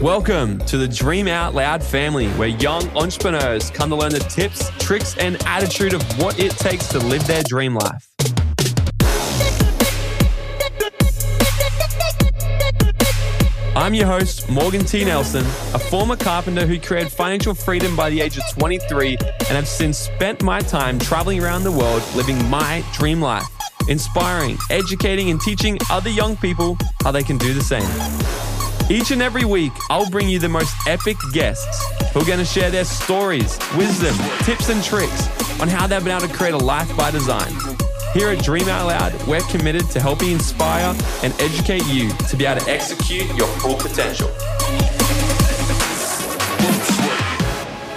Welcome to the Dream Out Loud family, where young entrepreneurs come to learn the tips, tricks, and attitude of what it takes to live their dream life. I'm your host, Morgan T. Nelson, a former carpenter who created financial freedom by the age of 23 and have since spent my time traveling around the world living my dream life, inspiring, educating, and teaching other young people how they can do the same. Each and every week, I'll bring you the most epic guests who are going to share their stories, wisdom, tips, and tricks on how they've been able to create a life by design. Here at Dream Out Loud, we're committed to helping inspire and educate you to be able to execute your full potential.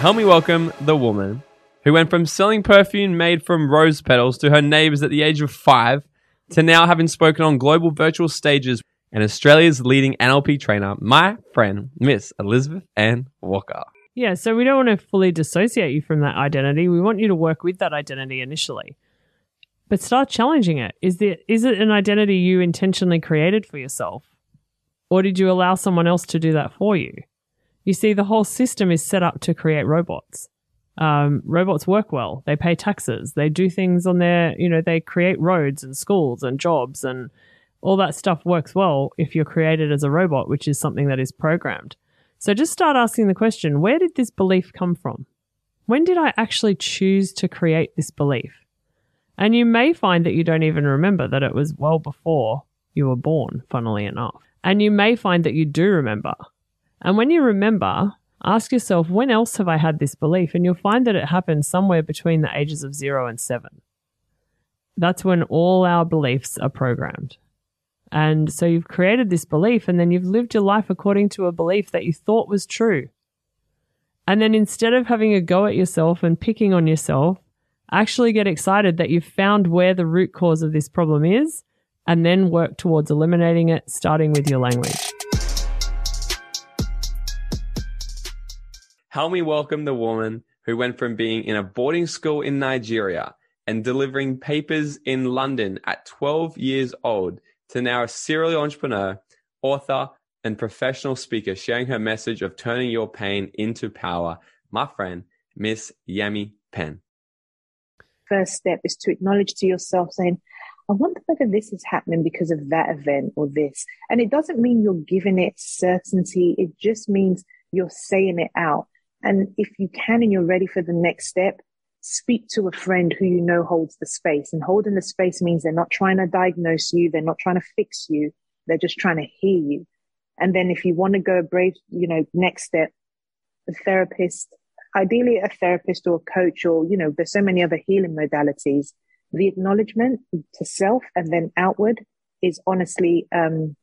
Help me welcome the woman who went from selling perfume made from rose petals to her neighbors at the age of five to now having spoken on global virtual stages and Australia's leading NLP trainer, my friend, Miss Elizabeth Ann Walker. Yeah, so we don't want to fully dissociate you from that identity. We want you to work with that identity initially but start challenging it. Is it is it an identity you intentionally created for yourself? Or did you allow someone else to do that for you? You see, the whole system is set up to create robots. Um, robots work well. They pay taxes. They do things on their, you know, they create roads and schools and jobs and all that stuff works well if you're created as a robot, which is something that is programmed. So just start asking the question, where did this belief come from? When did I actually choose to create this belief? And you may find that you don't even remember that it was well before you were born, funnily enough. And you may find that you do remember. And when you remember, ask yourself, when else have I had this belief? And you'll find that it happened somewhere between the ages of zero and seven. That's when all our beliefs are programmed. And so you've created this belief and then you've lived your life according to a belief that you thought was true. And then instead of having a go at yourself and picking on yourself actually get excited that you've found where the root cause of this problem is and then work towards eliminating it, starting with your language. Help me welcome the woman who went from being in a boarding school in Nigeria and delivering papers in London at 12 years old to now a serial entrepreneur, author, and professional speaker sharing her message of turning your pain into power. My friend, Miss Yemi Penn first step is to acknowledge to yourself saying, I wonder whether this is happening because of that event or this. And it doesn't mean you're giving it certainty. It just means you're saying it out. And if you can and you're ready for the next step, speak to a friend who you know holds the space. And holding the space means they're not trying to diagnose you. They're not trying to fix you. They're just trying to hear you. And then if you want to go a brave, you know, next step, the therapist ideally a therapist or a coach or, you know, there's so many other healing modalities. The acknowledgement to self and then outward is honestly, um,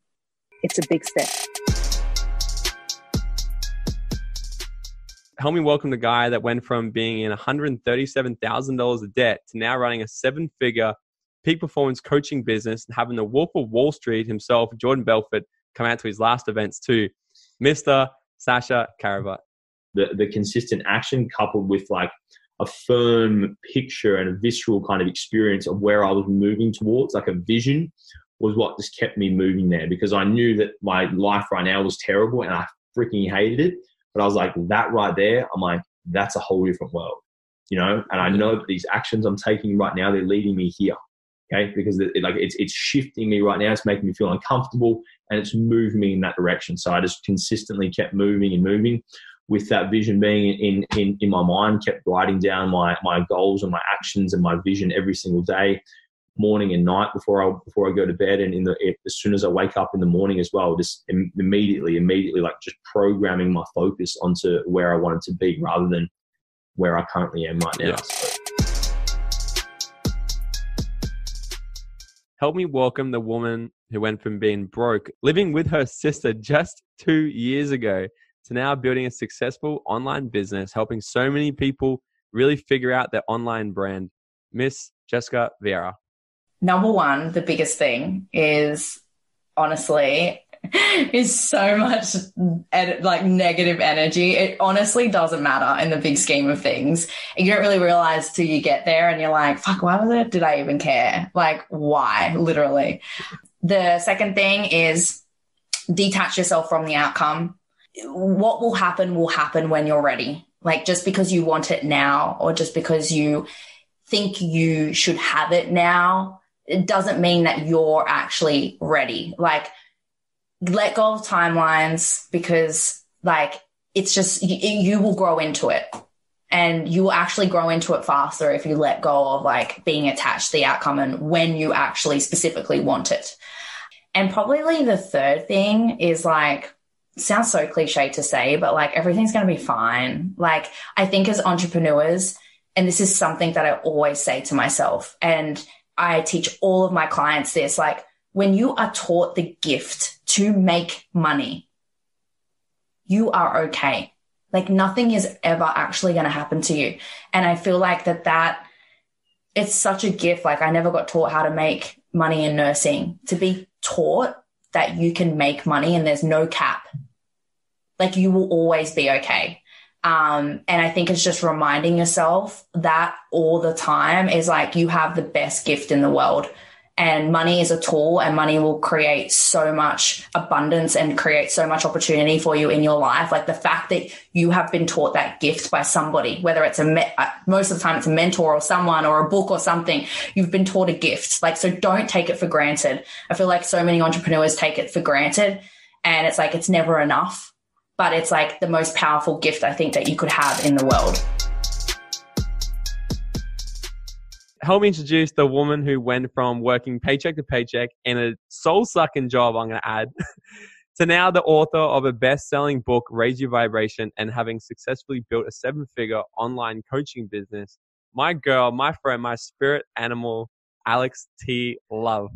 it's a big step. Help me welcome the guy that went from being in $137,000 of debt to now running a seven figure peak performance coaching business and having the Wolf of Wall Street himself, Jordan Belfort, come out to his last events too. Mr. Sasha Karavat the, the consistent action coupled with like a firm picture and a visceral kind of experience of where I was moving towards, like a vision, was what just kept me moving there because I knew that my life right now was terrible and I freaking hated it. But I was like, that right there, I'm like, that's a whole different world, you know? And I mm-hmm. know that these actions I'm taking right now, they're leading me here. Okay. Because it, like it's, it's shifting me right now. It's making me feel uncomfortable and it's moving me in that direction. So I just consistently kept moving and moving with that vision being in, in, in my mind, kept writing down my, my goals and my actions and my vision every single day, morning and night before I, before I go to bed. And in the, as soon as I wake up in the morning as well, just immediately, immediately, like just programming my focus onto where I wanted to be rather than where I currently am right now. Yeah. So. Help me welcome the woman who went from being broke, living with her sister just two years ago, to now building a successful online business, helping so many people really figure out their online brand. Miss Jessica Vieira. Number one, the biggest thing is honestly is so much ed- like negative energy. It honestly doesn't matter in the big scheme of things. You don't really realize till you get there and you're like, fuck, why was it? Did I even care? Like, why? Literally. The second thing is detach yourself from the outcome what will happen will happen when you're ready. Like just because you want it now or just because you think you should have it now, it doesn't mean that you're actually ready. Like let go of timelines because like it's just you, you will grow into it and you will actually grow into it faster if you let go of like being attached to the outcome and when you actually specifically want it. And probably the third thing is like sounds so cliche to say, but like everything's going to be fine. Like I think as entrepreneurs, and this is something that I always say to myself, and I teach all of my clients this like when you are taught the gift to make money, you are okay. Like nothing is ever actually going to happen to you. And I feel like that that it's such a gift. Like I never got taught how to make money in nursing to be taught that you can make money and there's no cap. Like you will always be okay. Um, and I think it's just reminding yourself that all the time is like you have the best gift in the world. And money is a tool and money will create so much abundance and create so much opportunity for you in your life. Like the fact that you have been taught that gift by somebody whether it's a me- uh, most of the time it's a mentor or someone or a book or something you've been taught a gift. Like so don't take it for granted. I feel like so many entrepreneurs take it for granted and it's like it's never enough but it's like the most powerful gift i think that you could have in the world help me introduce the woman who went from working paycheck to paycheck in a soul sucking job, I'm going to add, to now the author of a best selling book, Raise Your Vibration, and having successfully built a seven figure online coaching business. My girl, my friend, my spirit animal, Alex T. Love.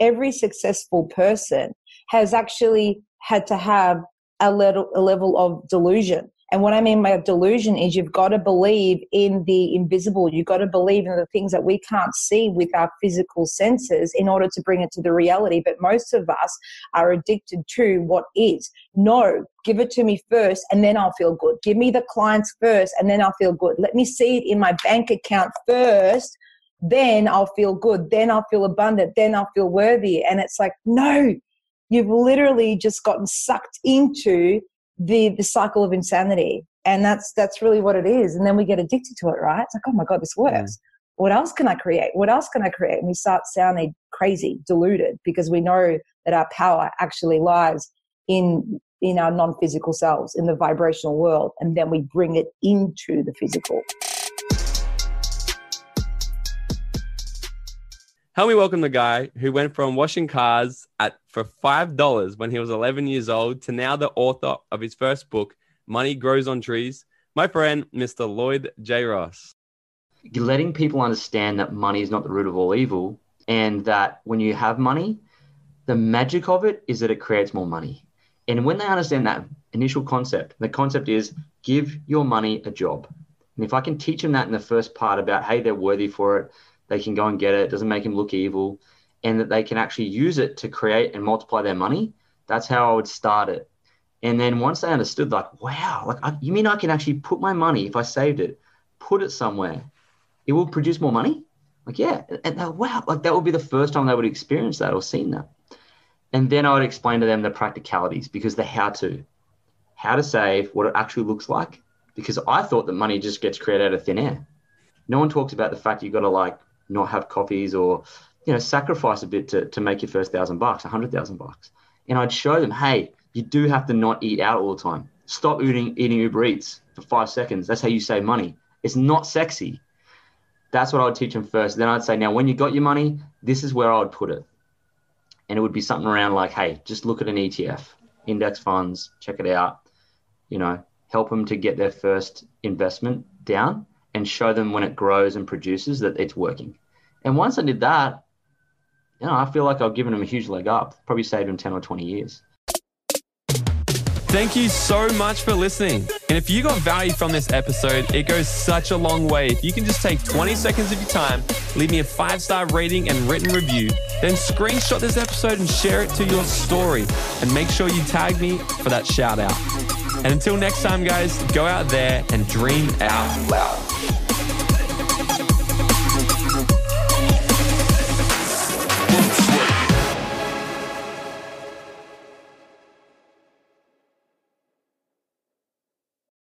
Every successful person has actually had to have a, little, a level of delusion and what I mean by delusion is you've got to believe in the invisible. You've got to believe in the things that we can't see with our physical senses in order to bring it to the reality. But most of us are addicted to what is. No, give it to me first and then I'll feel good. Give me the clients first and then I'll feel good. Let me see it in my bank account first. Then I'll feel good. Then I'll feel abundant. Then I'll feel worthy. And it's like, no, you've literally just gotten sucked into the the cycle of insanity. And that's that's really what it is. And then we get addicted to it right? It's like oh my god this works. Mm. what else can i create? What else can i create? And we start sounding crazy deluded because we know that our power actually lies in in our non-physical selves in the vibrational world. And then we bring it into the physical Help me welcome the guy who went from washing cars at for five dollars when he was 11 years old to now the author of his first book, Money Grows on Trees. My friend, Mr. Lloyd J. Ross. Letting people understand that money is not the root of all evil, and that when you have money, the magic of it is that it creates more money. And when they understand that initial concept, the concept is give your money a job. And if I can teach them that in the first part about, hey, they're worthy for it, they can go and get it. It doesn't make them look evil, and that they can actually use it to create and multiply their money. That's how I would start it. And then once they understood, like, wow, like I, you mean I can actually put my money if I saved it, put it somewhere, it will produce more money. Like, yeah, and they, wow, like that would be the first time they would experience that or seen that. And then I would explain to them the practicalities because the how to, how to save, what it actually looks like. Because I thought that money just gets created out of thin air. No one talks about the fact you've got to like not have coffees or you know sacrifice a bit to, to make your first thousand bucks a hundred thousand bucks. And i'd show them hey you do have to not eat out all the time. Stop eating eating uber eats for five seconds. That's how you save money. It's not sexy. That's what i would teach them first. Then i'd say now when you got your money this is where i would put it. And it would be something around like hey just look at an etf index funds check it out you know help them to get their first investment down and show them when it grows and produces that it's working. And once I did that, you know, I feel like I've given them a huge leg up. Probably saved them 10 or 20 years. Thank you so much for listening. And if you got value from this episode, it goes such a long way. If you can just take 20 seconds of your time, leave me a five star rating and written review, then screenshot this episode and share it to your story. And make sure you tag me for that shout out. And until next time, guys, go out there and dream out loud.